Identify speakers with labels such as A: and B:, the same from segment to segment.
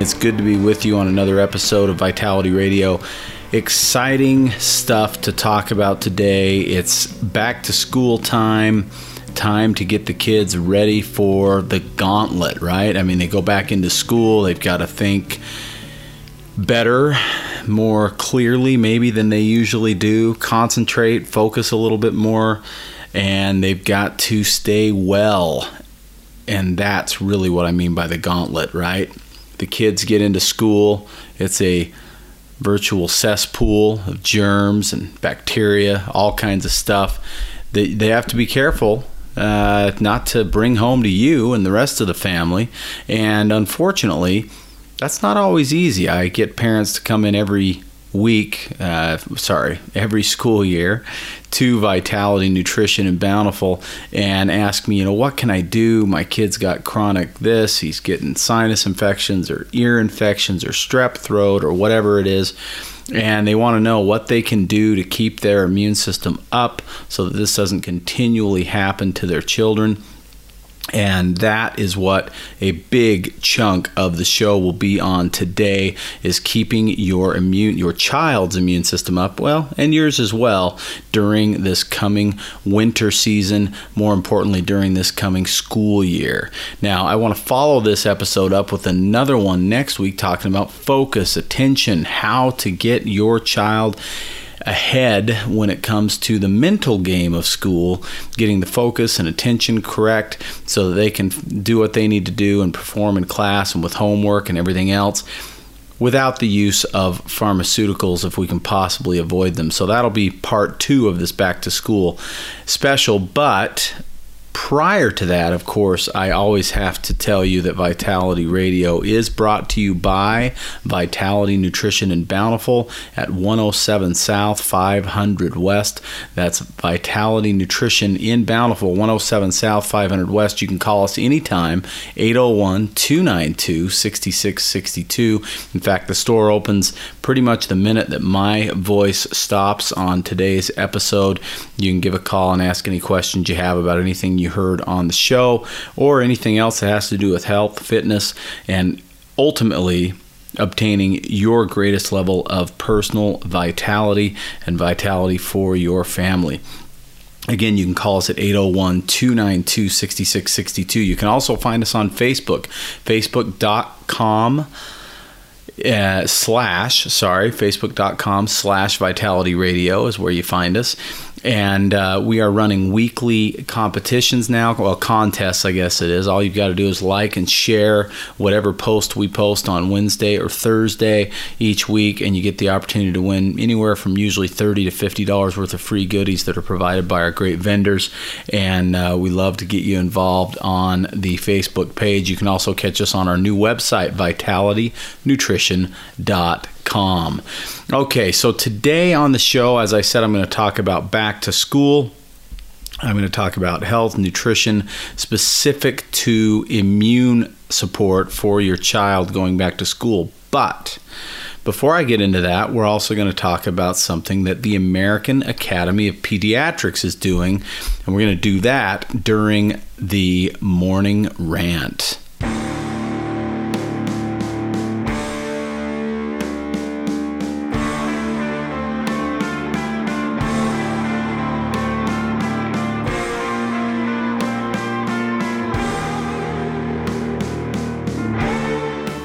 A: It's good to be with you on another episode of Vitality Radio. Exciting stuff to talk about today. It's back to school time, time to get the kids ready for the gauntlet, right? I mean, they go back into school, they've got to think better, more clearly, maybe than they usually do, concentrate, focus a little bit more, and they've got to stay well. And that's really what I mean by the gauntlet, right? The kids get into school, it's a virtual cesspool of germs and bacteria, all kinds of stuff. They, they have to be careful uh, not to bring home to you and the rest of the family. And unfortunately, that's not always easy. I get parents to come in every week, uh, sorry, every school year to Vitality Nutrition and Bountiful and ask me, you know, what can I do? My kid's got chronic this, he's getting sinus infections or ear infections or strep throat or whatever it is. And they want to know what they can do to keep their immune system up so that this doesn't continually happen to their children and that is what a big chunk of the show will be on today is keeping your immune your child's immune system up well and yours as well during this coming winter season more importantly during this coming school year. Now i want to follow this episode up with another one next week talking about focus attention how to get your child ahead when it comes to the mental game of school, getting the focus and attention correct so that they can do what they need to do and perform in class and with homework and everything else without the use of pharmaceuticals if we can possibly avoid them. So that'll be part two of this back to school special. But prior to that, of course, I always have to tell you that Vitality Radio is brought to you by Vitality Nutrition and Bountiful at 107 South, 500 West. That's Vitality Nutrition in Bountiful, 107 South, 500 West. You can call us anytime, 801 292 6662. In fact, the store opens pretty much the minute that my voice stops on today's episode. You can give a call and ask any questions you have about anything you heard on the show or anything else that has to do with health, fitness, and ultimately obtaining your greatest level of personal vitality and vitality for your family. Again, you can call us at 801 292 6662. You can also find us on Facebook, facebook.com. Uh, slash sorry facebook.com slash vitality radio is where you find us and uh, we are running weekly competitions now. Well, contests, I guess it is. All you've got to do is like and share whatever post we post on Wednesday or Thursday each week, and you get the opportunity to win anywhere from usually thirty to fifty dollars worth of free goodies that are provided by our great vendors. And uh, we love to get you involved on the Facebook page. You can also catch us on our new website, vitalitynutrition.com calm. Okay, so today on the show, as I said, I'm going to talk about back to school. I'm going to talk about health, nutrition, specific to immune support for your child going back to school. But before I get into that, we're also going to talk about something that the American Academy of Pediatrics is doing, and we're going to do that during the morning rant.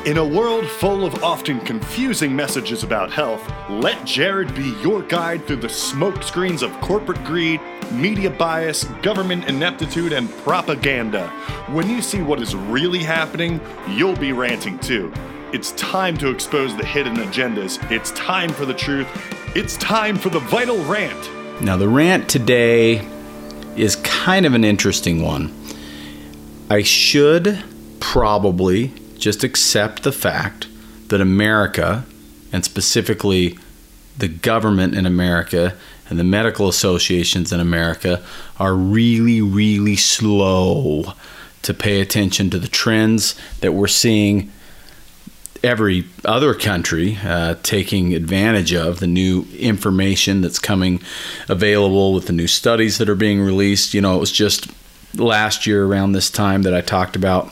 B: In a world full of often confusing messages about health, let Jared be your guide through the smokescreens of corporate greed, media bias, government ineptitude, and propaganda. When you see what is really happening, you'll be ranting too. It's time to expose the hidden agendas. It's time for the truth. It's time for the vital rant.
A: Now, the rant today is kind of an interesting one. I should probably just accept the fact that America and specifically the government in America and the medical associations in America are really, really slow to pay attention to the trends that we're seeing every other country uh, taking advantage of the new information that's coming available with the new studies that are being released. You know, it was just last year around this time that I talked about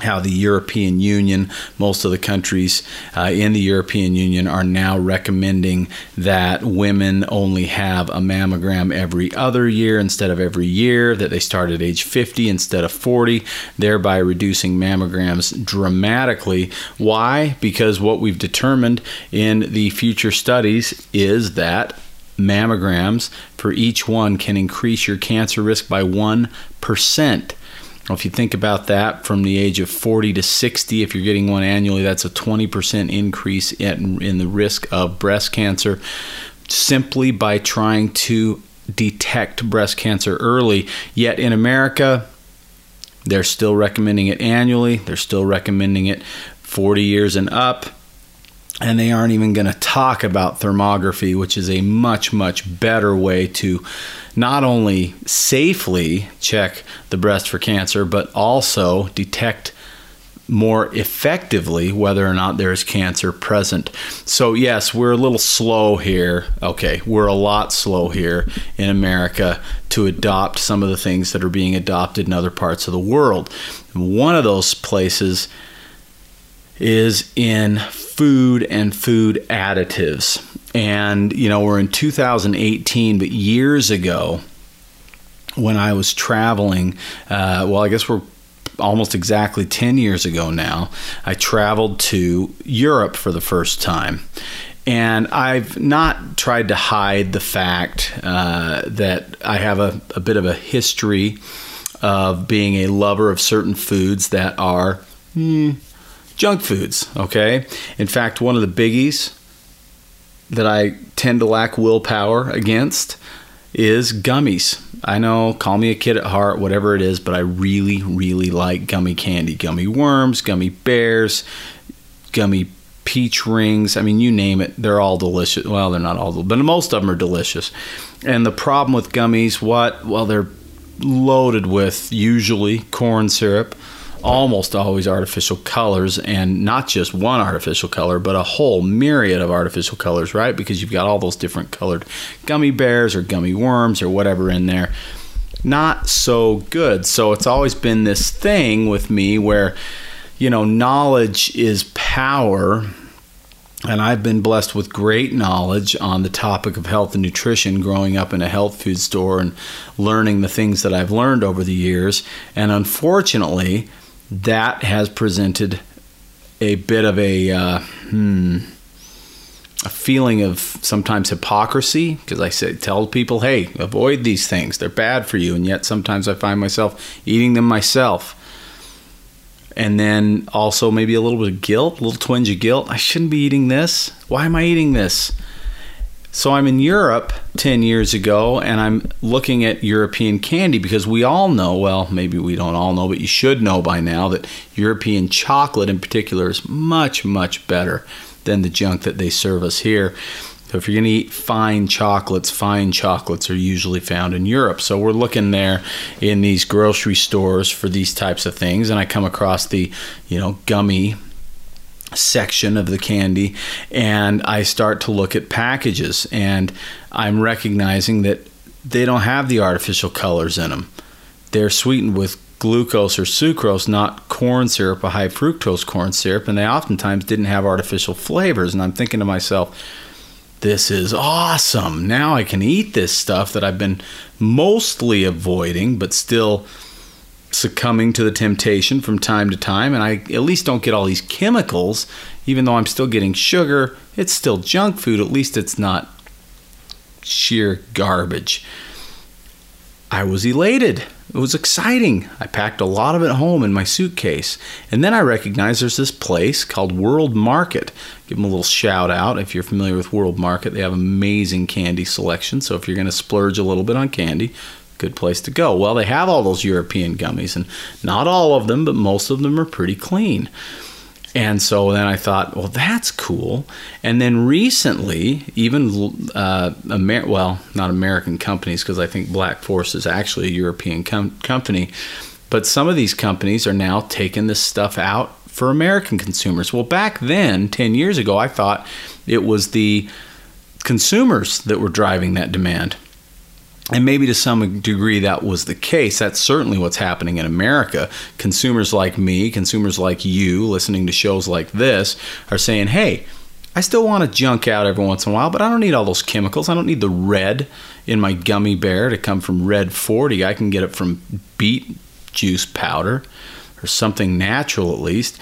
A: how the European Union, most of the countries uh, in the European Union are now recommending that women only have a mammogram every other year instead of every year, that they start at age 50 instead of 40, thereby reducing mammograms dramatically. Why? Because what we've determined in the future studies is that mammograms for each one can increase your cancer risk by 1%. If you think about that from the age of 40 to 60, if you're getting one annually, that's a 20% increase in, in the risk of breast cancer simply by trying to detect breast cancer early. Yet in America, they're still recommending it annually, they're still recommending it 40 years and up and they aren't even going to talk about thermography, which is a much, much better way to not only safely check the breast for cancer, but also detect more effectively whether or not there is cancer present. So, yes, we're a little slow here. Okay, we're a lot slow here in America to adopt some of the things that are being adopted in other parts of the world. One of those places is in food and food additives. And, you know, we're in 2018, but years ago, when I was traveling, uh, well, I guess we're almost exactly 10 years ago now, I traveled to Europe for the first time. And I've not tried to hide the fact uh, that I have a, a bit of a history of being a lover of certain foods that are hmm, junk foods, okay? In fact, one of the biggies that I tend to lack willpower against is gummies. I know, call me a kid at heart, whatever it is, but I really, really like gummy candy. Gummy worms, gummy bears, gummy peach rings. I mean, you name it, they're all delicious. Well, they're not all, but most of them are delicious. And the problem with gummies, what? Well, they're loaded with usually corn syrup, almost always artificial colors and not just one artificial color but a whole myriad of artificial colors right? Because you've got all those different colored gummy bears or gummy worms or whatever in there. Not so good. So it's always been this thing with me where you know knowledge is power and I've been blessed with great knowledge on the topic of health and nutrition growing up in a health food store and learning the things that I've learned over the years. And unfortunately, that has presented a bit of a uh, hmm, a feeling of sometimes hypocrisy because I say tell people, hey, avoid these things; they're bad for you, and yet sometimes I find myself eating them myself. And then also maybe a little bit of guilt, a little twinge of guilt. I shouldn't be eating this. Why am I eating this? So I'm in Europe 10 years ago and I'm looking at European candy because we all know, well, maybe we don't all know, but you should know by now that European chocolate in particular is much, much better than the junk that they serve us here. So if you're going to eat fine chocolates, fine chocolates are usually found in Europe. So we're looking there in these grocery stores for these types of things and I come across the, you know, gummy section of the candy and I start to look at packages and I'm recognizing that they don't have the artificial colors in them. They're sweetened with glucose or sucrose, not corn syrup, a high fructose corn syrup, and they oftentimes didn't have artificial flavors. And I'm thinking to myself, this is awesome. Now I can eat this stuff that I've been mostly avoiding, but still succumbing to the temptation from time to time, and I at least don't get all these chemicals, even though I'm still getting sugar. It's still junk food. At least it's not sheer garbage. I was elated. It was exciting. I packed a lot of it home in my suitcase. And then I recognized there's this place called World Market. Give them a little shout out if you're familiar with World Market. They have amazing candy selection. So if you're going to splurge a little bit on candy, good place to go. Well, they have all those European gummies, and not all of them, but most of them are pretty clean. And so then I thought, well, that's cool. And then recently, even uh, Amer- well, not American companies, because I think Black Forest is actually a European com- company, but some of these companies are now taking this stuff out for American consumers. Well, back then, 10 years ago, I thought it was the consumers that were driving that demand. And maybe to some degree that was the case. That's certainly what's happening in America. Consumers like me, consumers like you, listening to shows like this, are saying, hey, I still want to junk out every once in a while, but I don't need all those chemicals. I don't need the red in my gummy bear to come from Red 40. I can get it from beet juice powder or something natural at least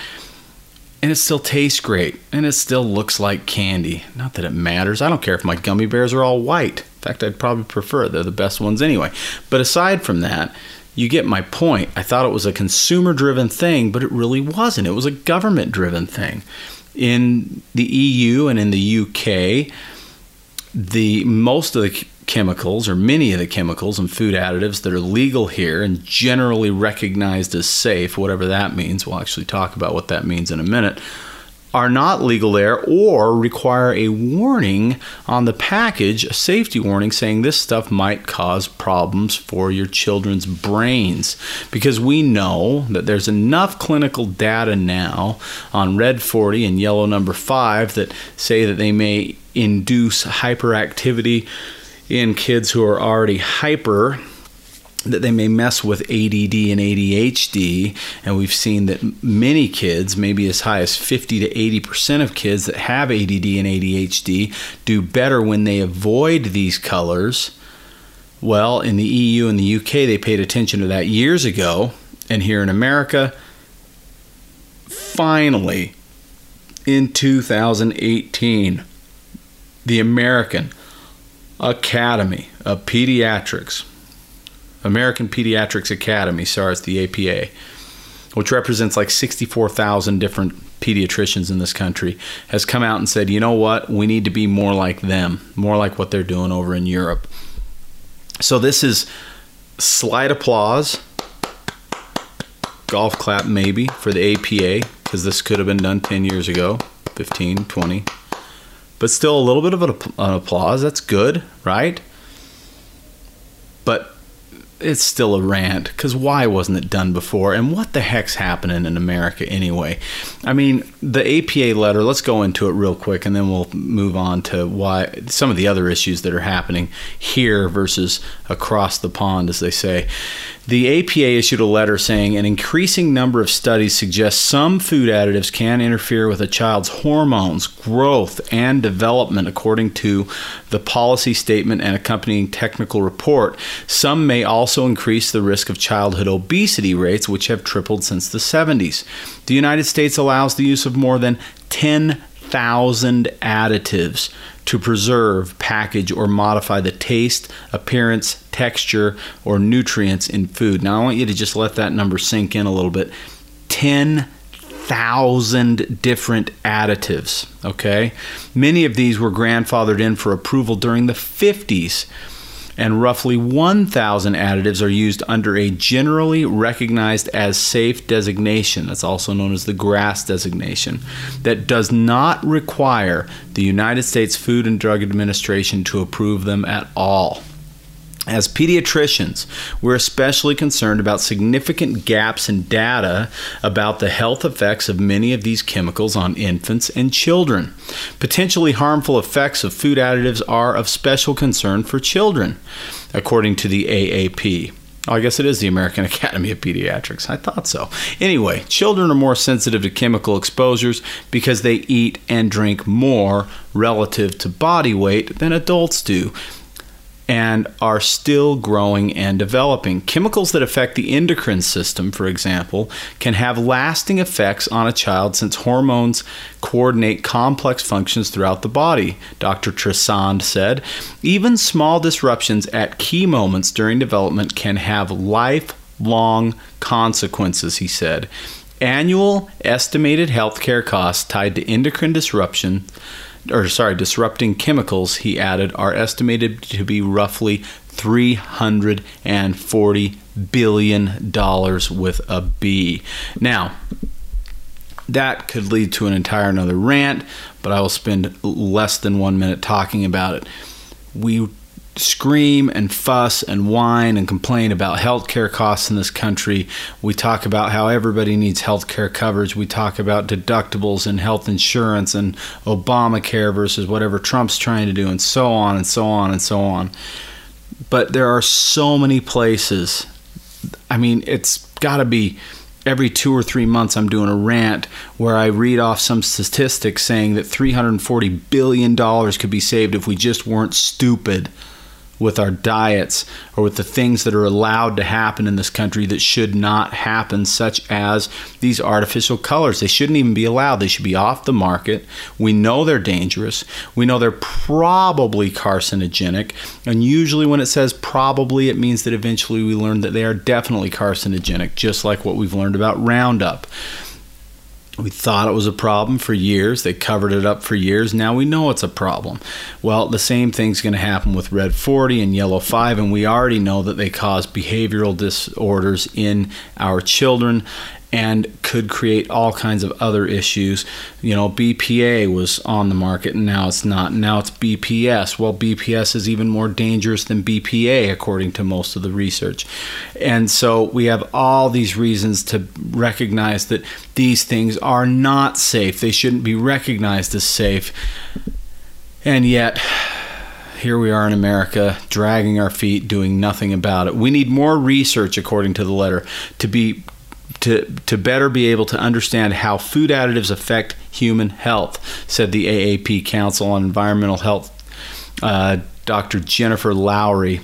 A: and it still tastes great and it still looks like candy. Not that it matters. I don't care if my gummy bears are all white. Fact, I'd probably prefer they're the best ones anyway. But aside from that, you get my point. I thought it was a consumer driven thing, but it really wasn't. It was a government driven thing. In the EU and in the UK, the most of the chemicals, or many of the chemicals and food additives that are legal here and generally recognized as safe, whatever that means, we'll actually talk about what that means in a minute, are not legal there or require a warning on the package, a safety warning saying this stuff might cause problems for your children's brains. Because we know that there's enough clinical data now on red 40 and yellow number 5 that say that they may induce hyperactivity in kids who are already hyper that they may mess with ADD and ADHD. And we've seen that many kids, maybe as high as 50 to 80% of kids that have ADD and ADHD, do better when they avoid these colors. Well, in the EU and the UK, they paid attention to that years ago. And here in America, finally, in 2018, the American Academy of Pediatrics, American Pediatrics Academy, sorry, it's the APA, which represents like 64,000 different pediatricians in this country, has come out and said, you know what, we need to be more like them, more like what they're doing over in Europe. So this is slight applause, golf clap maybe for the APA, because this could have been done 10 years ago, 15, 20 but still a little bit of an, applause. That's good, right? But it's still a rant because why wasn't it done before? And what the heck's happening in America anyway? I mean, the APA letter, let's go into it real quick and then we'll move on to why some of the other issues that are happening here versus across the pond, as they say. The APA issued a letter saying an increasing number of studies suggest some food additives can interfere with a child's hormones, growth, and development, according to the policy statement and accompanying technical report. Some may also increase the risk of childhood obesity rates, which have tripled since the 70s. The United States allows the use of more than 10,000 additives to preserve, package, or modify the taste, appearance, texture, or nutrients in food. Now, I want you to just let that number sink in a little bit. 10,000 different additives, okay? Many of these were grandfathered in for approval during the 50s and roughly 1,000 additives are used under a generally recognized as safe designation, that's also known as the GRAS designation, that does not require the United States Food and Drug Administration to approve them at all. As pediatricians, we're especially concerned about significant gaps in data about the health effects of many of these chemicals on infants and children. Potentially harmful effects of food additives are of special concern for children, according to the AAP. Oh, I guess it is the American Academy of Pediatrics. I thought so. Anyway, children are more sensitive to chemical exposures because they eat and drink more relative to body weight than adults do and are still growing and developing. Chemicals that affect the endocrine system, for example, can have lasting effects on a child since hormones coordinate complex functions throughout the body, Dr. Trasande said. Even small disruptions at key moments during development can have lifelong consequences, he said. Annual estimated healthcare costs tied to endocrine disruption or sorry, disrupting chemicals, he added, are estimated to be roughly $340 billion with a B. Now, That could lead to an entire another rant, but I will spend less than one minute talking about it. We scream and fuss and whine and complain about healthcare costs in this country. We talk about how everybody needs healthcare coverage. We talk about deductibles and health insurance and Obamacare versus whatever Trump's trying to do, and so on and so on and so on. But there are so many places. I mean, it's got to be every two or three months I'm doing a rant where I read off some statistics saying that $340 billion could be saved if we just weren't stupid with our diets or with the things that are allowed to happen in this country that should not happen, such as these artificial colors. They shouldn't even be allowed, they should be off the market. We know they're dangerous, we know they're probably carcinogenic, and usually when it says probably, it means that eventually we learn that they are definitely carcinogenic, just like what we've learned about Roundup. We thought it was a problem for years. They covered it up for years. Now we know it's a problem. Well, the same thing's going to happen with Red 40 and Yellow 5, and we already know that they cause behavioral disorders in our children and could create all kinds of other issues. You know, BPA was on the market and now it's not. Now it's BPS. Well, BPS is even more dangerous than BPA, according to most of the research. And so we have all these reasons to recognize that these things are not safe. They shouldn't be recognized as safe. And yet, here we are in America, dragging our feet, doing nothing about it. We need more research, according to the letter, to be to, to better be able to understand how food additives affect human health, said the AAP Council on Environmental Health, uh, Dr. Jennifer Lowry.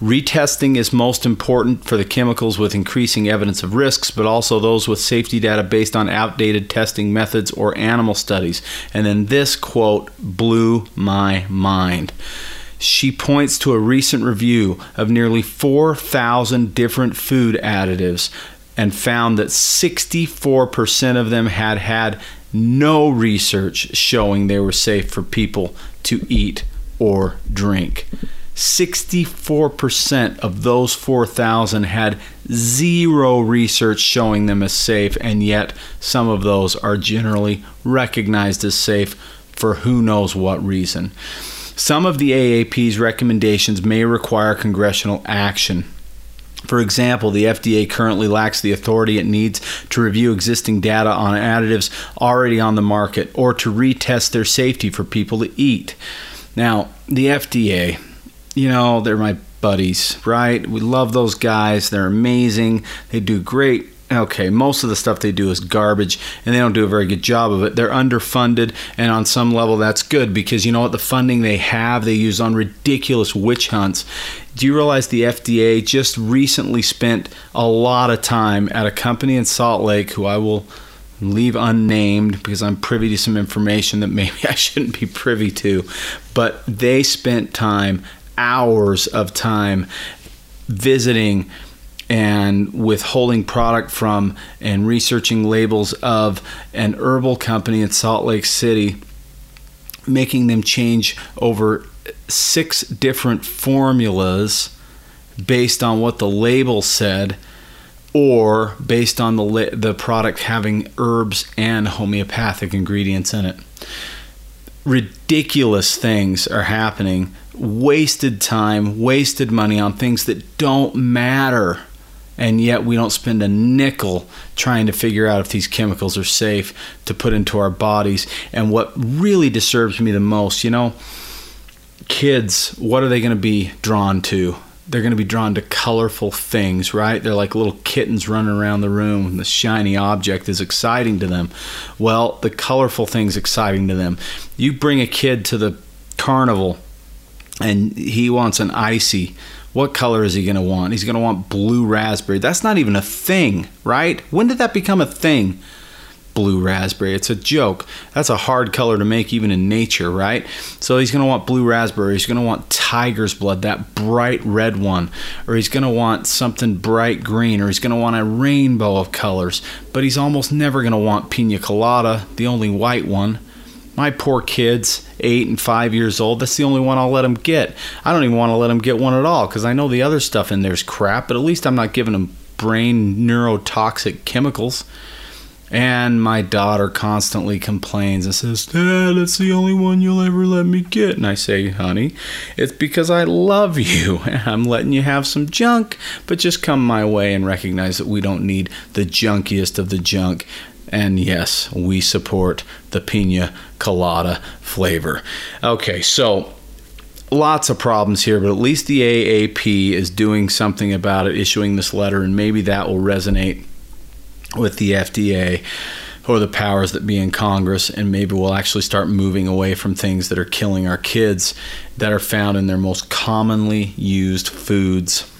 A: Retesting is most important for the chemicals with increasing evidence of risks, but also those with safety data based on outdated testing methods or animal studies. And then this quote blew my mind she points to a recent review of nearly 4,000 different food additives and found that 64% of them had had no research showing they were safe for people to eat or drink. 64% of those 4,000 had zero research showing them as safe, and yet some of those are generally recognized as safe for who knows what reason. Some of the AAP's recommendations may require congressional action. For example, the FDA currently lacks the authority it needs to review existing data on additives already on the market or to retest their safety for people to eat. Now, the FDA, you know, they're my buddies, right? We love those guys. They're amazing. They do great okay, most of the stuff they do is garbage and they don't do a very good job of it. They're underfunded, and on some level, that's good because you know what? The funding they have, they use on ridiculous witch hunts. Do you realize the FDA just recently spent a lot of time at a company in Salt Lake who I will leave unnamed because I'm privy to some information that maybe I shouldn't be privy to, but they spent time, hours of time, visiting and withholding product from and researching labels of an herbal company in Salt Lake City, making them change over six different formulas based on what the label said or based on the the product having herbs and homeopathic ingredients in it. Ridiculous things are happening. Wasted time, wasted money on things that don't matter and yet we don't spend a nickel trying to figure out if these chemicals are safe to put into our bodies. And what really disturbs me the most, you know, kids, what are they going to be drawn to? They're going to be drawn to colorful things, right? They're like little kittens running around the room. And the shiny object is exciting to them. Well, the colorful thing's exciting to them. You bring a kid to the carnival and he wants an icy what color is he going to want? He's going to want blue raspberry. That's not even a thing, right? When did that become a thing? Blue raspberry. It's a joke. That's a hard color to make even in nature, right? So he's going to want blue raspberry. He's going to want tiger's blood, that bright red one. Or he's going to want something bright green. Or he's going to want a rainbow of colors. But he's almost never going to want pina colada, the only white one. My poor kids, eight and five years old, that's the only one I'll let them get. I don't even want to let them get one at all because I know the other stuff in there's crap, but at least I'm not giving them brain neurotoxic chemicals. And my daughter constantly complains and says, Dad, that's the only one you'll ever let me get. And I say, Honey, it's because I love you and I'm letting you have some junk, but just come my way and recognize that we don't need the junkiest of the junk. And yes, we support the pina colada flavor. Okay, so lots of problems here, but at least the AAP is doing something about it, issuing this letter, and maybe that will resonate with the FDA or the powers that be in Congress, and maybe we'll actually start moving away from things that are killing our kids that are found in their most commonly used foods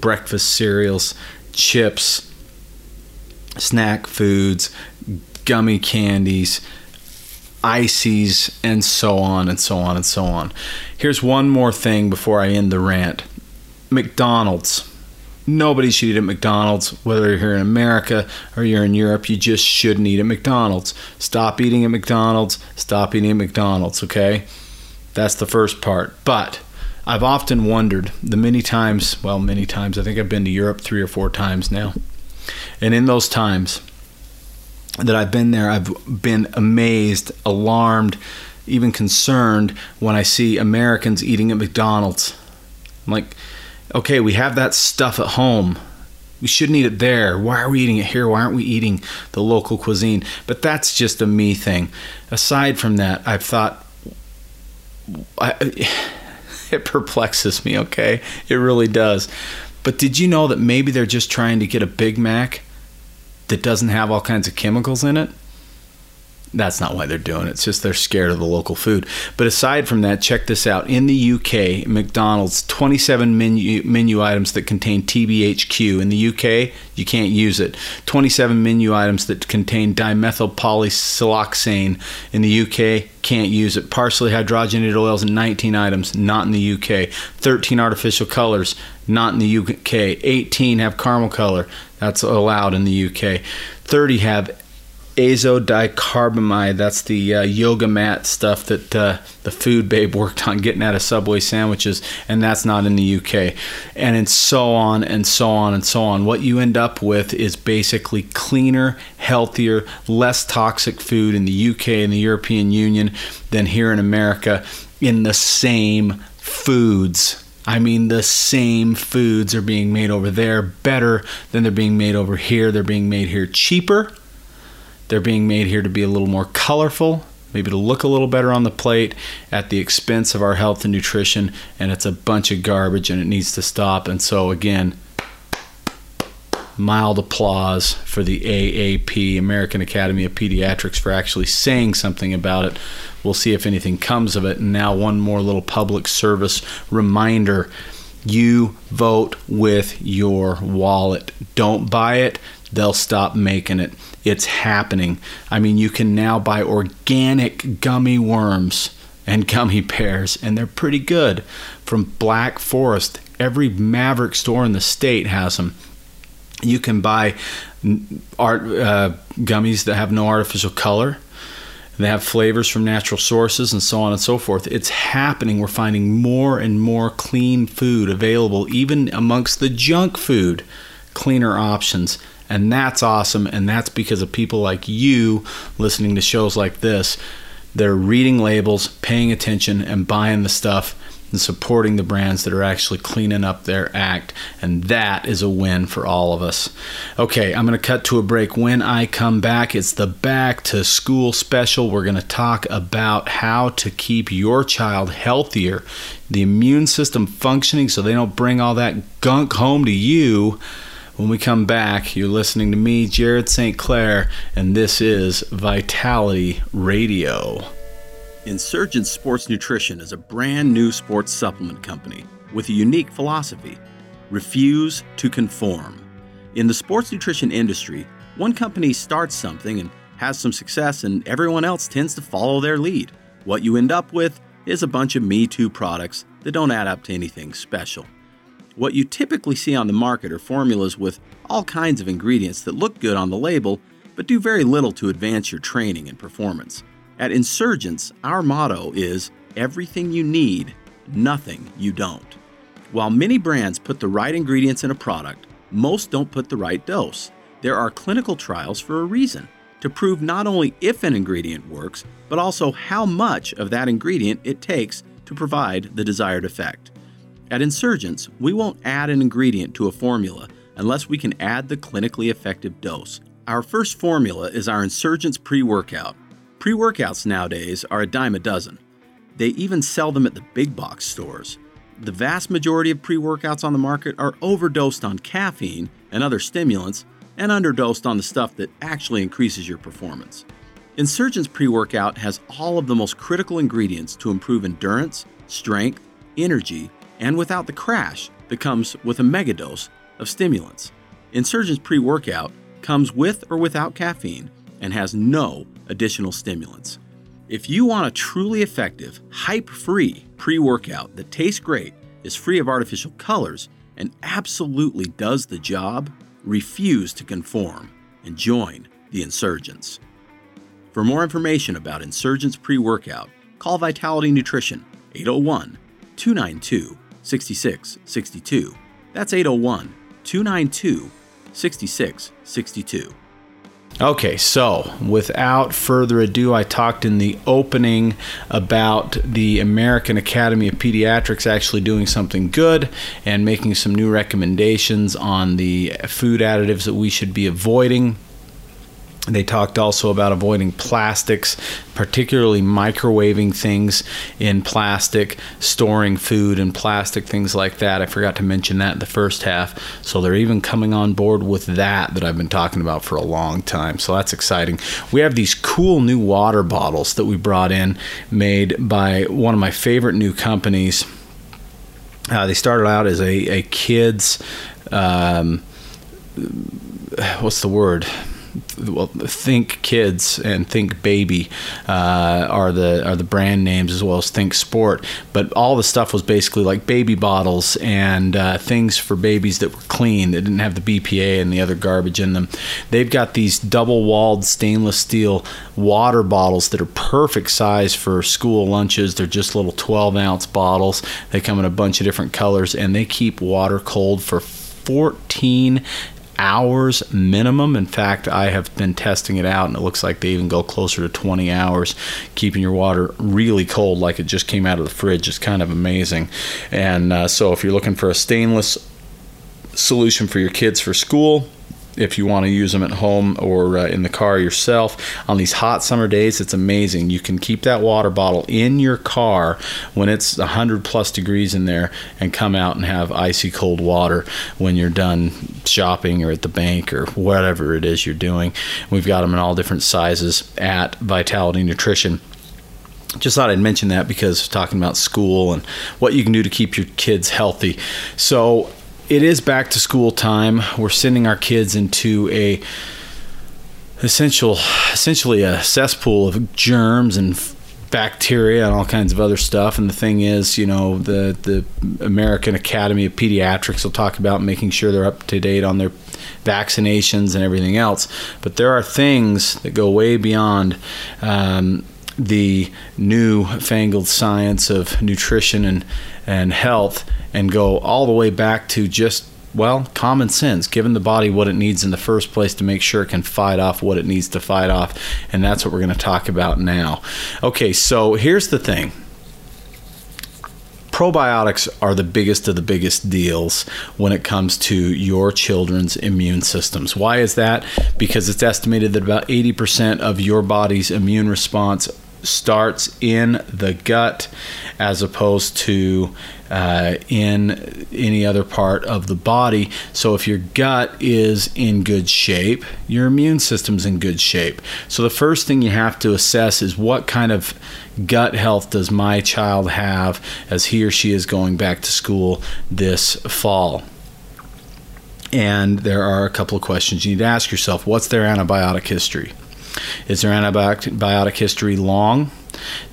A: breakfast cereals, chips, snack foods, gummy candies, ices, and so on and so on and so on. Here's one more thing before I end the rant McDonald's Nobody should eat at McDonald's, whether you're here in America or you're in Europe. You just shouldn't eat at McDonald's. Stop eating at McDonald's. Stop eating at McDonald's, okay? That's the first part. But I've often wondered the many times, well, many times, I think I've been to Europe three or four times now. And in those times that I've been there, I've been amazed, alarmed, even concerned when I see Americans eating at McDonald's. I'm like, okay, we have that stuff at home. We shouldn't eat it there. Why are we eating it here? Why aren't we eating the local cuisine? But that's just a me thing. Aside from that, I've thought I, it perplexes me, okay? It really does. But did you know that maybe they're just trying to get a Big Mac that doesn't have all kinds of chemicals in it? That's not why they're doing it. It's just they're scared of the local food. But aside from that, check this out. In the UK, McDonald's 27 menu menu items that contain TBHQ. In the UK, you can't use it. 27 menu items that contain dimethyl polysiloxane. In the UK, can't use it. Partially hydrogenated oils in 19 items, not in the UK. 13 artificial colors, not in the UK. 18 have caramel color. That's allowed in the UK. 30 have azodicarbamide. That's the uh, yoga mat stuff that uh, the food babe worked on getting out of Subway sandwiches, and that's not in the UK. And and so on and so on and so on. What you end up with is basically cleaner, healthier, less toxic food in the UK and the European Union than here in America in the same foods. I mean, the same foods are being made over there better than they're being made over here. They're being made here cheaper they're being made here to be a little more colorful, maybe to look a little better on the plate at the expense of our health and nutrition. And it's a bunch of garbage and it needs to stop. And so, again, mild applause for the AAP, American Academy of Pediatrics, for actually saying something about it. We'll see if anything comes of it. And now, one more little public service reminder you vote with your wallet. Don't buy it, they'll stop making it. It's happening. I mean, you can now buy organic gummy worms and gummy bears, and they're pretty good from Black Forest. Every Maverick store in the state has them. You can buy art uh, gummies that have no artificial color. They have flavors from natural sources and so on and so forth. It's happening. We're finding more and more clean food available, even amongst the junk food, cleaner options. And that's awesome. And that's because of people like you listening to shows like this. They're reading labels, paying attention, and buying the stuff and supporting the brands that are actually cleaning up their act. And that is a win for all of us. Okay, I'm going to cut to a break. When I come back, it's the back to school special. We're going to talk about how to keep your child healthier, the immune system functioning so they don't bring all that gunk home to you when we come back, you're listening to me, Jared St. Clair, and this is Vitality Radio.
C: Insurgent Sports Nutrition is a brand new sports supplement company with a unique philosophy refuse to conform. In the sports nutrition industry, one company starts something and has some success, and everyone else tends to follow their lead. What you end up with is a bunch of Me Too products that don't add up to anything special. What you typically see on the market are formulas with all kinds of ingredients that look good on the label, but do very little to advance your training and performance. At Insurgents, our motto is everything you need, nothing you don't. While many brands put the right ingredients in a product, most don't put the right dose. There are clinical trials for a reason. to prove not only if an ingredient works, but also how much of that ingredient it takes to provide the desired effect. At Insurgence, we won't add an ingredient to a formula unless we can add the clinically effective dose. Our first formula is our Insurgence pre workout. Pre workouts nowadays are a dime a dozen. They even sell them at the big box stores. The vast majority of pre workouts on the market are overdosed on caffeine and other stimulants and underdosed on the stuff that actually increases your performance. Insurgence pre workout has all of the most critical ingredients to improve endurance, strength, energy, and without the crash that comes with a megadose of stimulants. Insurgence pre workout comes with or without caffeine and has no additional stimulants. If you want a truly effective, hype free pre workout that tastes great, is free of artificial colors, and absolutely does the job, refuse to conform and join the insurgents. For more information about Insurgents pre workout, call Vitality Nutrition 801 292 6662. That's 801 292 6662.
A: Okay, so without further ado, I talked in the opening about the American Academy of Pediatrics actually doing something good and making some new recommendations on the food additives that we should be avoiding they talked also about avoiding plastics, particularly microwaving things in plastic, storing food in plastic, things like that. I forgot to mention that in the first half. So they're even coming on board with that that I've been talking about for a long time. So that's exciting. We have these cool new water bottles that we brought in, made by one of my favorite new companies. Uh, they started out as a, a kids, um, what's the word? Well, Think Kids and Think Baby uh, are the are the brand names as well as Think Sport. But all the stuff was basically like baby bottles and uh, things for babies that were clean that didn't have the BPA and the other garbage in them. They've got these double walled stainless steel water bottles that are perfect size for school lunches. They're just little 12 ounce bottles. They come in a bunch of different colors and they keep water cold for 14 hours minimum. In fact, I have been testing it out, and it looks like they even go closer to 20 hours, keeping your water really cold, like it just came out of the fridge. It's kind of amazing. And uh, so, if you're looking for a stainless solution for your kids for school, if you want to use them at home or uh, in the car yourself. On these hot summer days, it's amazing. You can keep that water bottle in your car when it's 100 plus degrees in there and come out and have icy cold water when you're done shopping or at the bank or whatever it is you're doing. We've got them in all different sizes at Vitality Nutrition just thought I'd mention that because talking about school and what you can do to keep your kids healthy. So it is back to school time. We're sending our kids into a essential, essentially a cesspool of germs and bacteria and all kinds of other stuff. And the thing is, you know, the the American Academy of Pediatrics will talk about making sure they're up to date on their vaccinations and everything else. But there are things that go way beyond um, the new fangled science of nutrition and and health and go all the way back to just well, common sense, giving the body what it needs in the first place to make sure it can fight off what it needs to fight off. And that's what we're going to talk about now. Okay, so here's the thing probiotics are the biggest of the biggest deals when it comes to your children's immune systems. Why is that? Because it's estimated that about 80% of your body's immune response starts in the gut as opposed to uh, in any other part of the body. So, if your gut is in good shape, your immune system's in good shape. So, the first thing you have to assess is what kind of gut health does my child have as he or she is going back to school this fall? And there are a couple of questions you need to ask yourself. What's their antibiotic history? Is their antibiotic history long?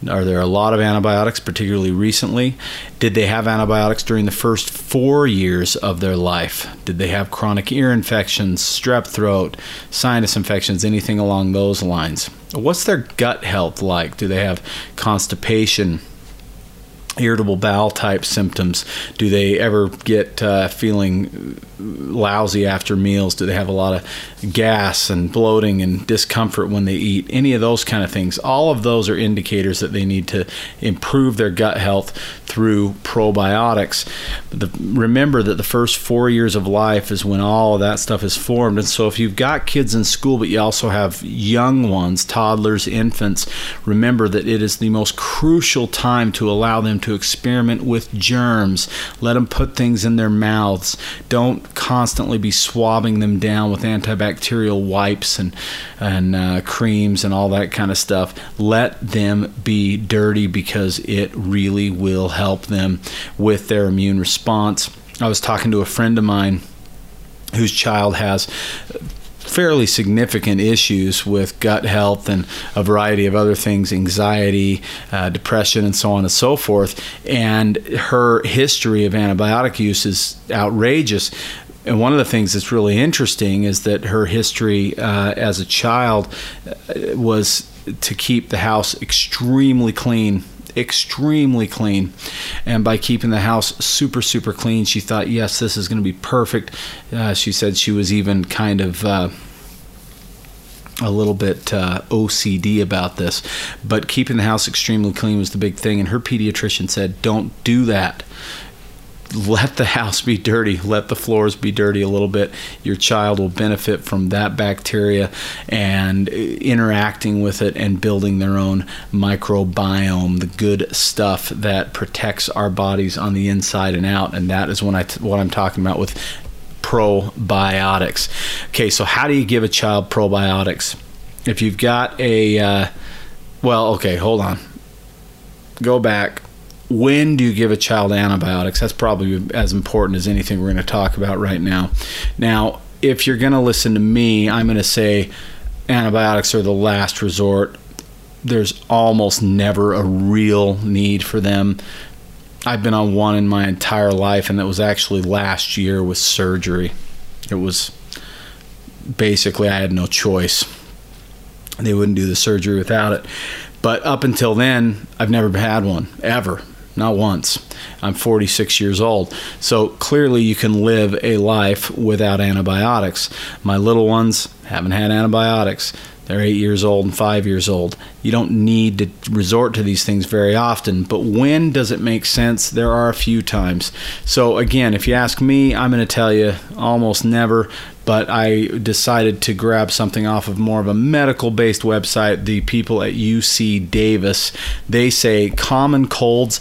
A: Are there a lot of antibiotics, particularly recently? Did they have antibiotics during the first four years of their life? Did they have chronic ear infections, strep throat, sinus infections, anything along those lines? What's their gut health like? Do they have constipation? Irritable bowel type symptoms? Do they ever get uh, feeling lousy after meals? Do they have a lot of gas and bloating and discomfort when they eat? Any of those kind of things. All of those are indicators that they need to improve their gut health through probiotics. The, remember that the first four years of life is when all of that stuff is formed. And so if you've got kids in school, but you also have young ones, toddlers, infants, remember that it is the most crucial time to allow them to experiment with germs. Let them put things in their mouths. Don't constantly be swabbing them down with antibacterial wipes and and uh, creams and all that kind of stuff. Let them be dirty because it really will help them with their immune response. I was talking to a friend of mine whose child has fairly significant issues with gut health and a variety of other things anxiety, uh, depression, and so on and so forth. And her history of antibiotic use is outrageous. And one of the things that's really interesting is that her history uh, as a child uh, was to keep the house extremely clean extremely clean. And by keeping the house super, super clean, she thought, yes, this is going to be perfect. Uh, she said she was even kind of. Uh, a little bit uh, OCD about this, but keeping the house extremely clean was the big thing. And her pediatrician said, "Don't do that let the house be dirty, let the floors be dirty a little bit. Your child will benefit from that bacteria and interacting with it and building their own microbiome, the good stuff that protects our bodies on the inside and out. And that is what, I t- what I'm talking about with probiotics. Okay, so how do you give a child probiotics? If you've got a, uh, well, okay, hold on. Go back when do you give a child antibiotics? That's probably as important as anything we're going to talk about right now. Now, if you're going to listen to me, I'm going to say antibiotics are the last resort. There's almost never a real need for them. I've been on one in my entire life, and that was actually last year with surgery. It was basically I had no choice. They wouldn't do the surgery without it. But up until then, I've never had one, ever not once. I'm 46 years old. So clearly, you can live a life without antibiotics. My little ones haven't had antibiotics. They're eight years old and five years old. You don't need to resort to these things very often, but when does it make sense? There are a few times. So, again, if you ask me, I'm going to tell you almost never, but I decided to grab something off of more of a medical based website. The people at UC Davis, they say common colds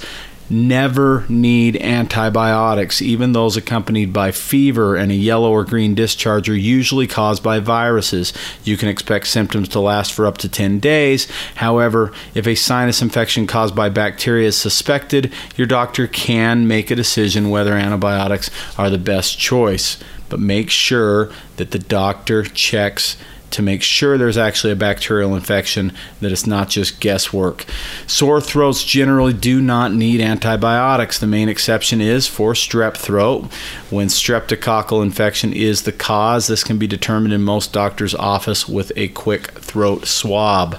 A: never need antibiotics, even those accompanied by fever and a yellow or green discharge are usually caused by viruses. You can expect symptoms to last for up to 10 days. However, if a sinus infection caused by bacteria is suspected, your doctor can make a decision whether antibiotics are the best choice. But make sure that the doctor checks to make sure there's actually a bacterial infection, that it's not just guesswork. Sore throats generally do not need antibiotics. The main exception is for strep throat. When streptococcal infection is the cause, this can be determined in most doctors' office with a quick throat swab.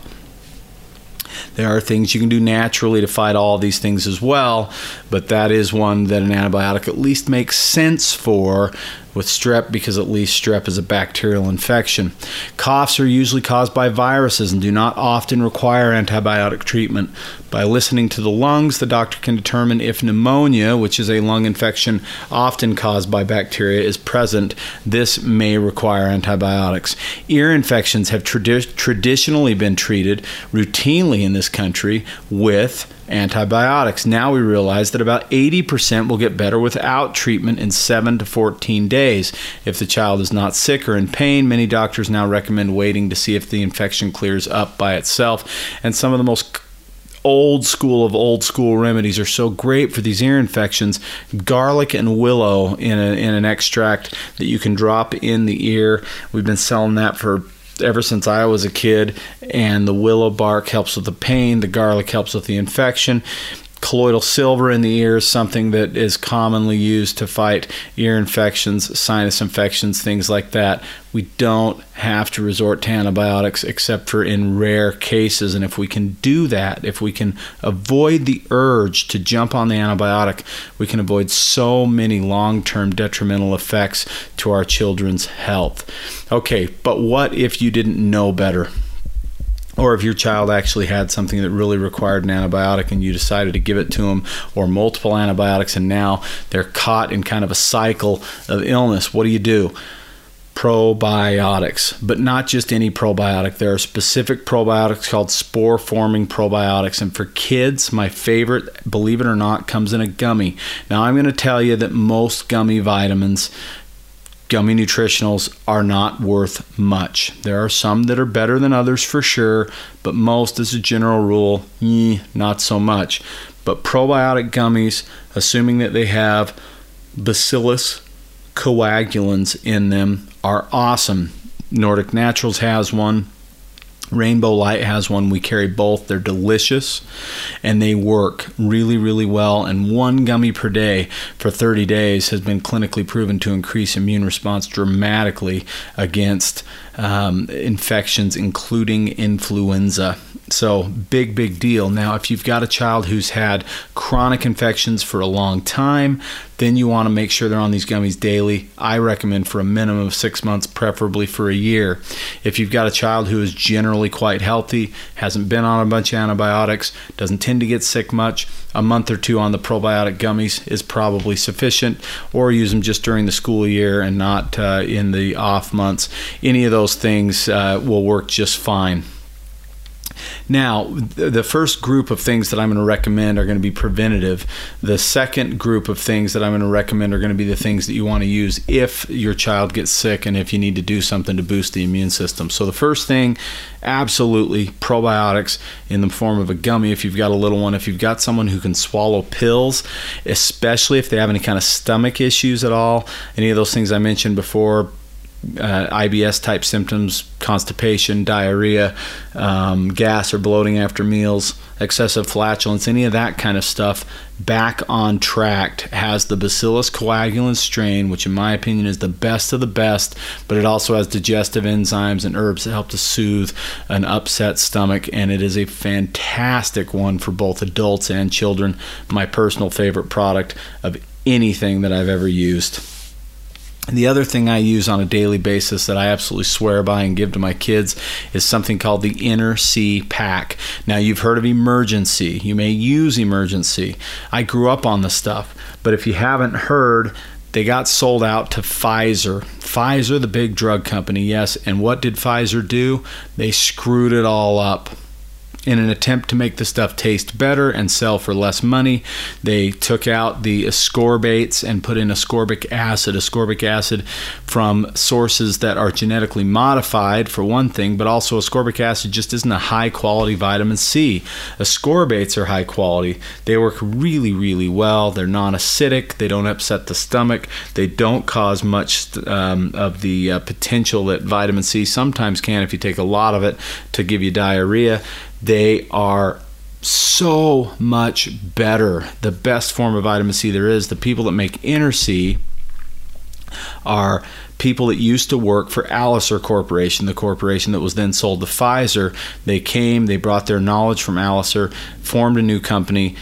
A: There are things you can do naturally to fight all these things as well, but that is one that an antibiotic at least makes sense for with strep because at least strep is a bacterial infection. Coughs are usually caused by viruses and do not often require antibiotic treatment. By listening to the lungs, the doctor can determine if pneumonia, which is a lung infection often caused by bacteria, is present. This may require antibiotics. Ear infections have tradi- traditionally been treated routinely in this country with antibiotics. Now we realize that about 80% will get better without treatment in 7 to 14 days. If the child is not sick or in pain, many doctors now recommend waiting to see if the infection clears up by itself. And some of the most old school of old school remedies are so great for these ear infections. Garlic and willow in, a, in an extract that you can drop in the ear. We've been selling that for ever since I was a kid. And the willow bark helps with the pain, the garlic helps with the infection. Colloidal silver in the ear is something that is commonly used to fight ear infections, sinus infections, things like that. We don't have to resort to antibiotics except for in rare cases. And if we can do that, if we can avoid the urge to jump on the antibiotic, we can avoid so many long term detrimental effects to our children's health. Okay, but what if you didn't know better? Or if your child actually had something that really required an antibiotic and you decided to give it to them, or multiple antibiotics, and now they're caught in kind of a cycle of illness, what do you do? Probiotics, but not just any probiotic. There are specific probiotics called spore forming probiotics. And for kids, my favorite, believe it or not, comes in a gummy. Now, I'm going to tell you that most gummy vitamins gummy nutritionals are not worth much. There are some that are better than others for sure, but most, as a general rule, eh, not so much. But probiotic gummies, assuming that they have bacillus coagulans in them, are awesome. Nordic Naturals has one. Rainbow Light has one. We carry both. They're delicious and they work really, really well. And one gummy per day for 30 days has been clinically proven to increase immune response dramatically against um, infections, including influenza. So, big, big deal. Now, if you've got a child who's had chronic infections for a long time, then you want to make sure they're on these gummies daily. I recommend for a minimum of six months, preferably for a year. If you've got a child who is generally quite healthy, hasn't been on a bunch of antibiotics, doesn't tend to get sick much, a month or two on the probiotic gummies is probably sufficient, or use them just during the school year and not uh, in the off months. Any of those things uh, will work just fine. Now, the first group of things that I'm going to recommend are going to be preventative. The second group of things that I'm going to recommend are going to be the things that you want to use if your child gets sick and if you need to do something to boost the immune system. So, the first thing, absolutely probiotics in the form of a gummy if you've got a little one. If you've got someone who can swallow pills, especially if they have any kind of stomach issues at all, any of those things I mentioned before, uh, IBS type symptoms, constipation, diarrhea, um, gas or bloating after meals, excessive flatulence, any of that kind of stuff, back on track has the Bacillus coagulans strain, which in my opinion is the best of the best, but it also has digestive enzymes and herbs that help to soothe an upset stomach, and it is a fantastic one for both adults and children. My personal favorite product of anything that I've ever used. The other thing I use on a daily basis that I absolutely swear by and give to my kids is something called the Inner C Pack. Now, you've heard of Emergen-C. You may use Emergen-C. I grew up on the stuff, but if you haven't heard, they got sold out to Pfizer. Pfizer, the big drug company, yes. And what did Pfizer do? They screwed it all up in an attempt to make the stuff taste better and sell for less money. They took out the ascorbates and put in ascorbic acid. Ascorbic acid from sources that are genetically modified, for one thing, but also ascorbic acid just isn't a high quality vitamin C. Ascorbates are high quality. They work really, really well. They're non acidic, they don't upset the stomach, they don't cause much um, of the uh, potential that vitamin C sometimes can if you take a lot of it to give you diarrhea. They are so much better. The best form of vitamin C there is. The people that make Inner-C are people that used to work for Alacer Corporation, the corporation that was then sold to Pfizer. They came, they brought their knowledge from Alacer, formed a new company,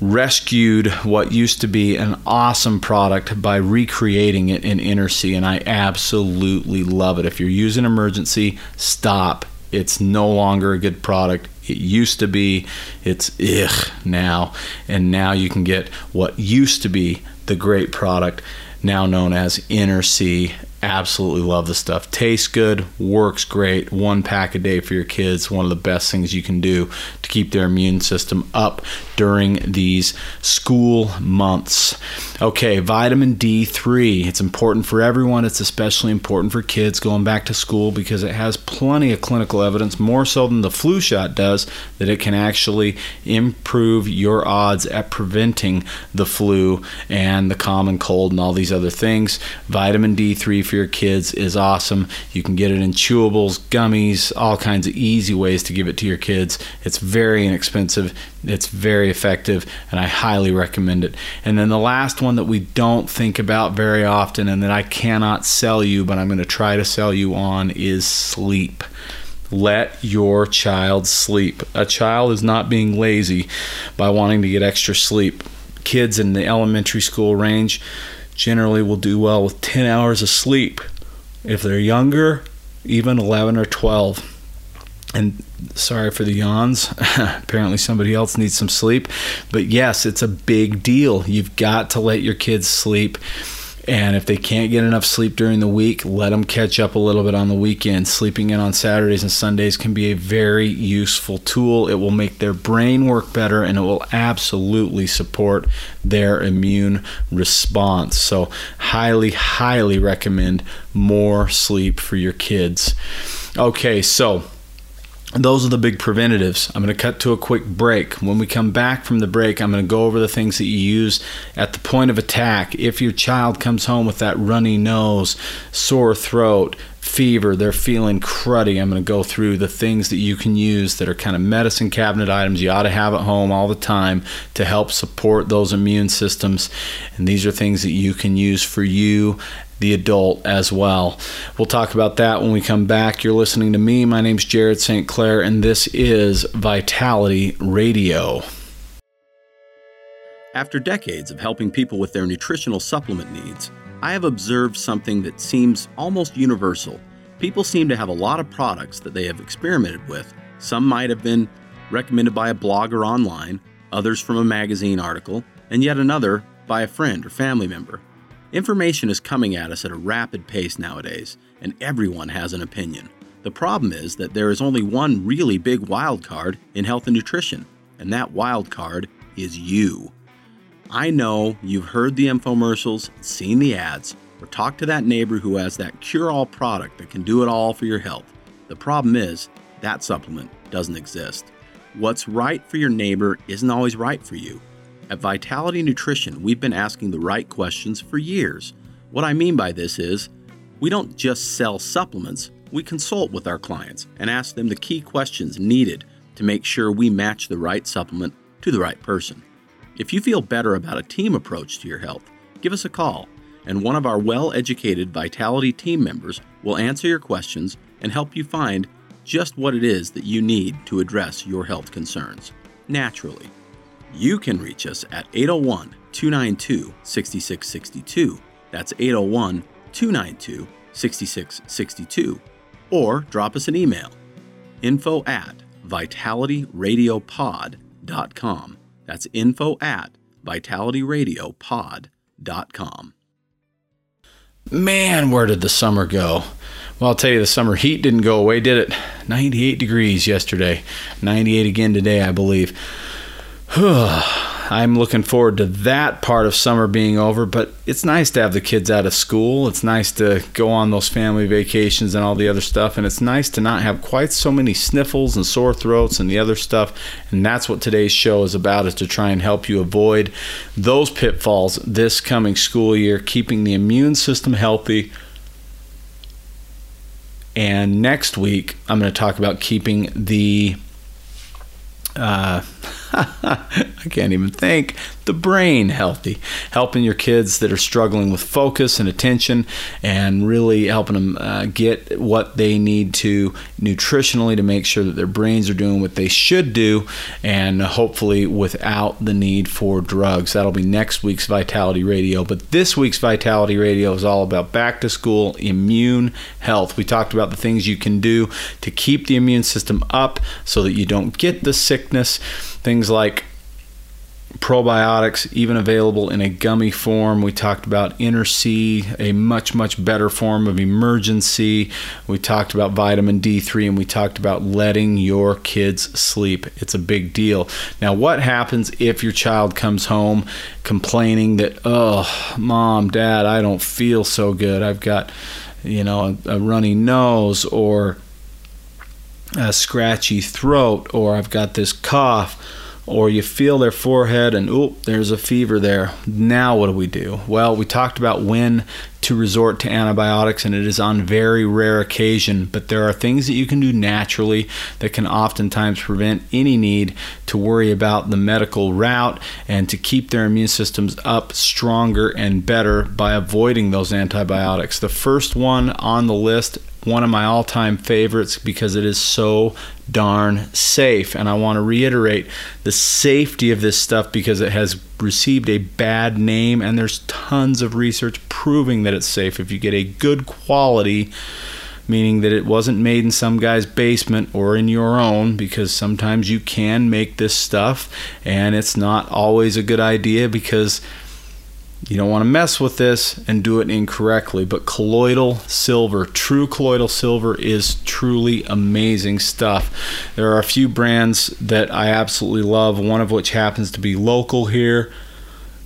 A: rescued what used to be an awesome product by recreating it in Inner-C, and I absolutely love it. If you're using Emergen-C, stop. It's no longer a good product it used to be. It's ugh now, and now you can get what used to be the great product, now known as Inner-C absolutely love the stuff. Tastes good, works great. One pack a day for your kids. One of the best things you can do to keep their immune system up during these school months. Okay, vitamin D3. It's important for everyone. It's especially important for kids going back to school because it has plenty of clinical evidence, more so than the flu shot does, that it can actually improve your odds at preventing the flu and the common cold and all these other things. Vitamin D3 for your kids is awesome. You can get it in chewables, gummies, all kinds of easy ways to give it to your kids. It's very inexpensive It's very effective and I highly recommend it. And then the last one that we don't think about very often and that I cannot sell you, but I'm going to try to sell you on is sleep. Let your child sleep. A child is not being lazy by wanting to get extra sleep. Kids in the elementary school range generally will do well with 10 hours of sleep. If they're younger, even 11 or 12. And sorry for the yawns. Apparently, somebody else needs some sleep. But yes, it's a big deal. You've got to let your kids sleep. And if they can't get enough sleep during the week, let them catch up a little bit on the weekend. Sleeping in on Saturdays and Sundays can be a very useful tool. It will make their brain work better and it will absolutely support their immune response. So, highly, highly recommend more sleep for your kids. Okay, so those are the big preventatives. I'm going to cut to a quick break. When we come back from the break, I'm going to go over the things that you use at the point of attack. If your child comes home with that runny nose, sore throat, fever, they're feeling cruddy, I'm going to go through the things that you can use that are kind of medicine cabinet items you ought to have at home all the time to help support those immune systems. And these are things that you can use for you the adult as well. We'll talk about that when we come back. You're listening to me. My name's Jared St. Clair, and this is Vitality Radio.
C: After decades of helping people with their nutritional supplement needs, I have observed something that seems almost universal. People seem to have a lot of products that they have experimented with. Some might have been recommended by a blogger online, others from a magazine article, and yet another by a friend or family member. Information is coming at us at a rapid pace nowadays, and everyone has an opinion. The problem is that there is only one really big wild card in health and nutrition, and that wild card is you. I know you've heard the infomercials, seen the ads, or talked to that neighbor who has that cure all product that can do it all for your health. The problem is, that supplement doesn't exist. What's right for your neighbor isn't always right for you. At Vitality Nutrition, we've been asking the right questions for years. What I mean by this is, we don't just sell supplements, we consult with our clients and ask them the key questions needed to make sure we match the right supplement to the right person. If you feel better about a team approach to your health, give us a call, and one of our well educated Vitality team members will answer your questions and help you find just what it is that you need to address your health concerns naturally. You can reach us at 801 292 6662. That's 801 292 6662. Or drop us an email info at vitalityradiopod.com. That's info at vitalityradiopod.com.
A: Man, where did the summer go? Well, I'll tell you, the summer heat didn't go away, did it? 98 degrees yesterday, 98 again today, I believe. I'm looking forward to that part of summer being over, but it's nice to have the kids out of school. It's nice to go on those family vacations and all the other stuff, and it's nice to not have quite so many sniffles and sore throats and the other stuff. And that's what today's show is about is to try and help you avoid those pitfalls this coming school year, keeping the immune system healthy. And next week, I'm going to talk about keeping the uh, I can't even think. The brain healthy, helping your kids that are struggling with focus and attention, and really helping them uh, get what they need to nutritionally to make sure that their brains are doing what they should do, and hopefully without the need for drugs. That'll be next week's Vitality Radio. But this week's Vitality Radio is all about back to school immune health. We talked about the things you can do to keep the immune system up so that you don't get the sickness Things like probiotics, even available in a gummy form. We talked about Inner-C, a much, much better form of Emergen-C. We talked about vitamin D3 and we talked about letting your kids sleep. It's a big deal. Now, what happens if your child comes home complaining that, oh, mom, dad, I don't feel so good? I've got, you know, a, a runny nose or a scratchy throat or I've got this cough or you feel their forehead and oh there's a fever there now what do we do well we talked about when to resort to antibiotics, and it is on very rare occasion. But there are things that you can do naturally that can oftentimes prevent any need to worry about the medical route and to keep their immune systems up stronger and better by avoiding those antibiotics. The first one on the list one of my all time favorites because it is so darn safe. And I want to reiterate the safety of this stuff because it has received a bad name, and there's tons of research proving that it's safe. If you get a good quality, meaning that it wasn't made in some guy's basement or in your own, because sometimes you can make this stuff, and it's not always a good idea because you don't want to mess with this and do it incorrectly, but colloidal silver, true colloidal silver is truly amazing stuff. There are a few brands that I absolutely love, one of which happens to be local here.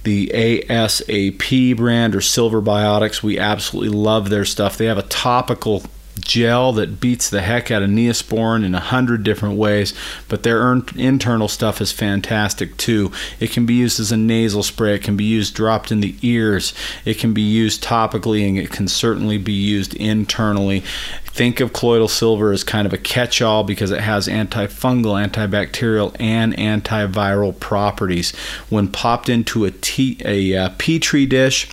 A: The ASAP brand or Silver Biotics, we absolutely love their stuff. They have a topical gel that beats the heck out of Neosporin in a hundred different ways, but their internal stuff is fantastic too. It can be used as a nasal spray, it can be used dropped in the ears, it can be used topically, and it can certainly be used internally. Think of colloidal silver as kind of a catch all because it has antifungal, antibacterial, and antiviral properties. When popped into a, tea, a uh, petri dish,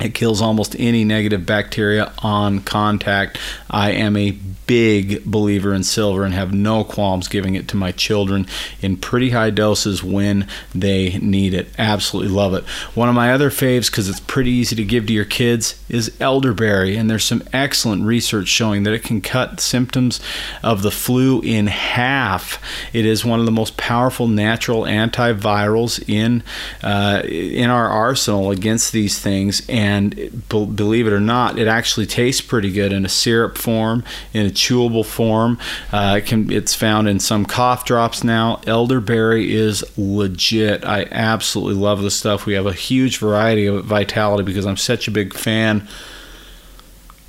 A: it kills almost any negative bacteria on contact. I am a big believer in silver and have no qualms giving it to my children in pretty high doses when they need it. Absolutely love it. One of my other faves, because it's pretty easy to give to your kids, is elderberry. And there's some excellent research showing that it can cut symptoms of the flu in half. It is one of the most powerful natural antivirals in, uh, in our arsenal against these things. And be- believe it or not, it actually tastes pretty good in a syrup form, in a chewable form. Uh, it can, it's found in some cough drops now. Elderberry is legit. I absolutely love this stuff. We have a huge variety of Vitality because I'm such a big fan.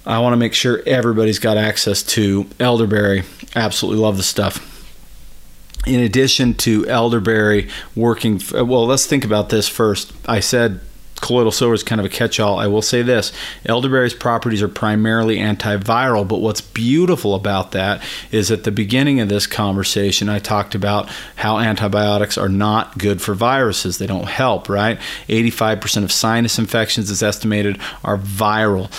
A: I want to make sure everybody's got access to elderberry. Absolutely love the stuff in addition to elderberry working well let's think about this first i said colloidal silver is kind of a catch-all. I will say this: elderberry's properties are primarily antiviral, but what's beautiful about that is at the beginning of this conversation, I talked about how antibiotics are not good for viruses. They don't help, right? 85% of sinus infections is estimated are viral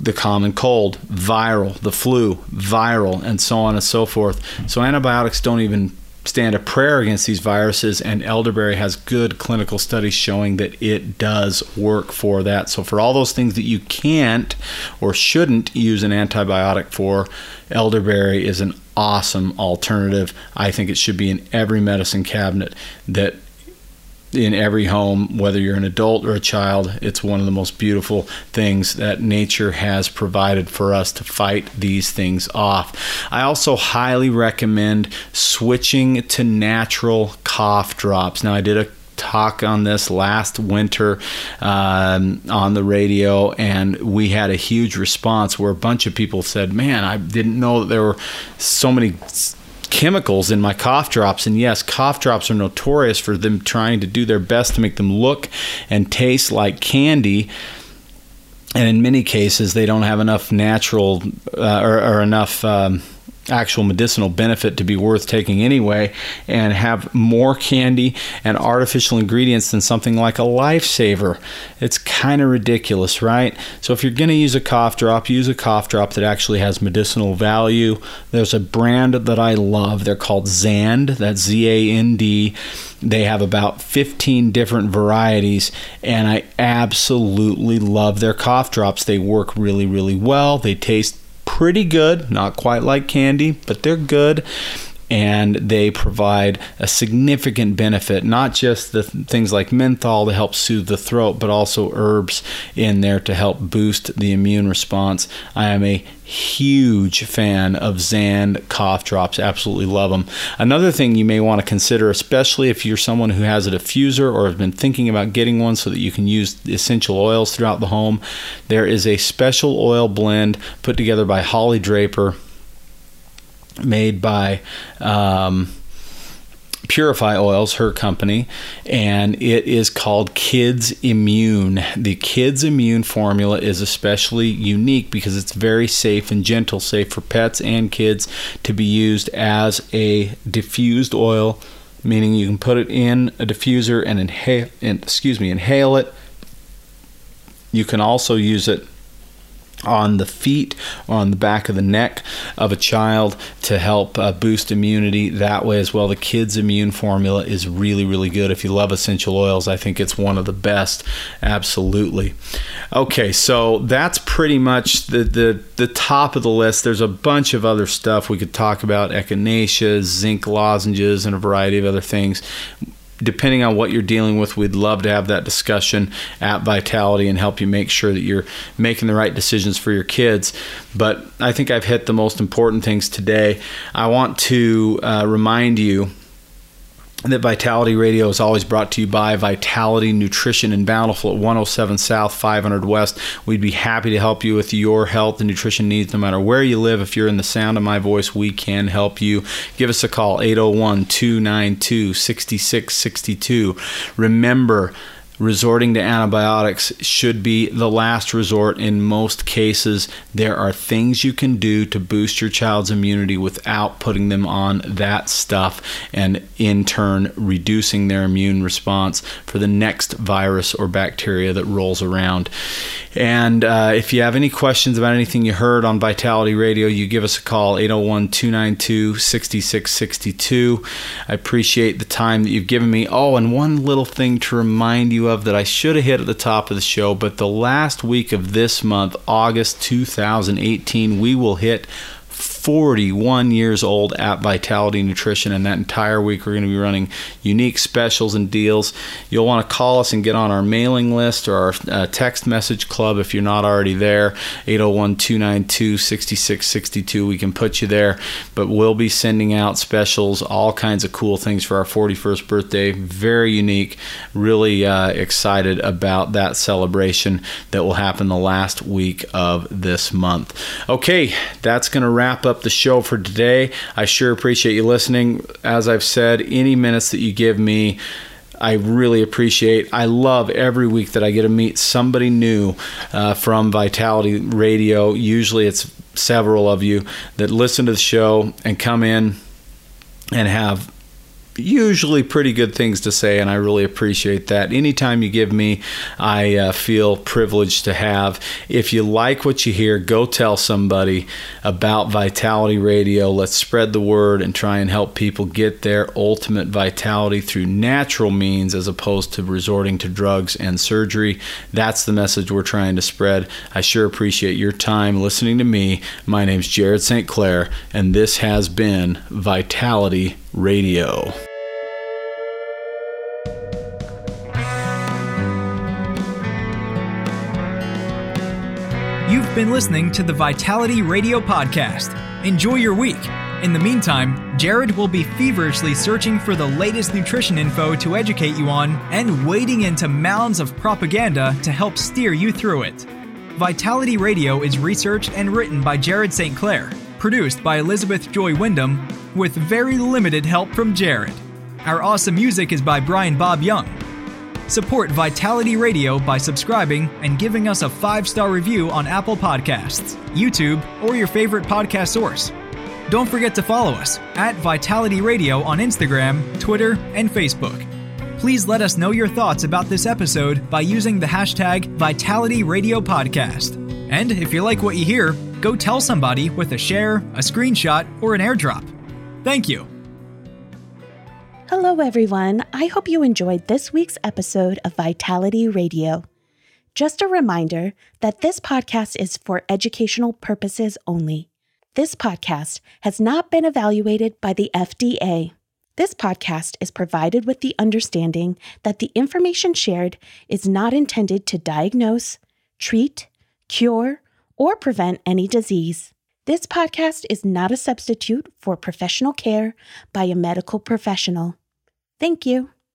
A: the common cold, viral, the flu, viral, and so on and so forth. So antibiotics don't even stand a prayer against these viruses, and elderberry has good clinical studies showing that it does work for that. So, for all those things that you can't or shouldn't use an antibiotic for, elderberry is an awesome alternative. I think it should be in every medicine cabinet that in every home, whether you're an adult or a child. It's one of the most beautiful things that nature has provided for us to fight these things off. I also highly recommend switching to natural cough drops. Now, I did a talk on this last winter um, on the radio, and we had a huge response where a bunch of people said, Man, I didn't know that there were so many chemicals in my cough drops. And yes, cough drops are notorious for them trying to do their best to make them look and taste like candy. And in many cases, they don't have enough natural uh, or, or, enough. Um, actual medicinal benefit to be worth taking anyway and have more candy and artificial ingredients than something like a lifesaver. It's kind of ridiculous, right? So if you're going to use a cough drop, use a cough drop that actually has medicinal value. There's a brand that I love. They're called Zand. That's Z A N D. They have about 15 different varieties, and I absolutely love their cough drops. They work really, really well. They taste pretty good, not quite like candy, but they're good. And they provide a significant benefit, not just the th- things like menthol to help soothe the throat, but also herbs in there to help boost the immune response. I am a huge fan of Zand cough drops. Absolutely love them. Another thing you may want to consider, especially if you're someone who has a diffuser or has been thinking about getting one so that you can use essential oils throughout the home, there is a special oil blend put together by Holly Draper, made by. Um, Purify Oils, her company, and it is called Kids Immune. The Kids Immune formula is especially unique because it's very safe and gentle, safe for pets and kids to be used as a diffused oil, meaning you can put it in a diffuser and inhale, excuse me, inhale it. You can also use it on the feet on the back of the neck of a child to help uh, boost immunity that way as well. The kids' immune formula is really, really good. If you love essential oils, I think it's one of the best. Absolutely. Okay, so that's pretty much the, the, the top of the list. There's a bunch of other stuff we could talk about echinacea, zinc lozenges, and a variety of other things depending on what you're dealing with, we'd love to have that discussion at Vitality and help you make sure that you're making the right decisions for your kids. But I think I've hit the most important things today. I want to uh, remind you that Vitality Radio is always brought to you by Vitality Nutrition in Bountiful at 107 South, 500 West. We'd be happy to help you with your health and nutrition needs no matter where you live. If you're in the sound of my voice, we can help you. Give us a call 801 292 6662. Remember, resorting to antibiotics should be the last resort in most cases. There are things you can do to boost your child's immunity without putting them on that stuff and in turn reducing their immune response for the next virus or bacteria that rolls around. And uh, if you have any questions about anything you heard on Vitality Radio, you give us a call 801 292 6662. I appreciate the time that you've given me. Oh, and one little thing to remind you of that I should have hit at the top of the show, but the last week of this month, August 2018, we will hit 41 years old at Vitality Nutrition, and that entire week we're going to be running unique specials and deals. You'll want to call us and get on our mailing list or our uh, text message club if you're not already there. 801 292 6662. We can put you there, but we'll be sending out specials, all kinds of cool things for our 41st birthday. Very unique. Really uh, excited about that celebration that will happen the last week of this month. Okay, that's going to wrap up up the show for today. I sure appreciate you listening. As I've said, any minutes that you give me, I really appreciate. I love every week that I get to meet somebody new uh, from Vitality Radio. Usually, it's several of you that listen to the show and come in and have usually pretty good things to say, and I really appreciate that. Anytime you give me, I uh, feel privileged to have. If you like what you hear, go tell somebody about Vitality Radio. Let's spread the word and try and help people get their ultimate vitality through natural means as opposed to resorting to drugs and surgery. That's the message we're trying to spread. I sure appreciate your time listening to me. My name's Jared St. Clair, and this has been Vitality Radio.
D: You've been listening to the Vitality Radio Podcast. Enjoy your week. In the meantime, Jared will be feverishly searching for the latest nutrition info to educate you on and wading into mounds of propaganda to help steer you through it. Vitality Radio is researched and written by Jared St. Clair, produced by Elizabeth Joy Wyndham, with very limited help from Jared. Our awesome music is by Brian Bob Young. Support Vitality Radio by subscribing and giving us a five star review on Apple Podcasts, YouTube, or your favorite podcast source. Don't forget to follow us at Vitality Radio on Instagram, Twitter, and Facebook. Please let us know your thoughts about this episode by using the hashtag Vitality Radio Podcast. And if you like what you hear, go tell somebody with a share, a screenshot, or an airdrop. Thank you.
E: Hello, everyone. I hope you enjoyed this week's episode of Vitality Radio. Just a reminder that this podcast is for educational purposes only. This podcast has not been evaluated by the FDA. This podcast is provided with the understanding that the information shared is not intended to diagnose, treat, cure, or prevent any disease. This podcast is not a substitute for professional care by a medical professional. Thank you.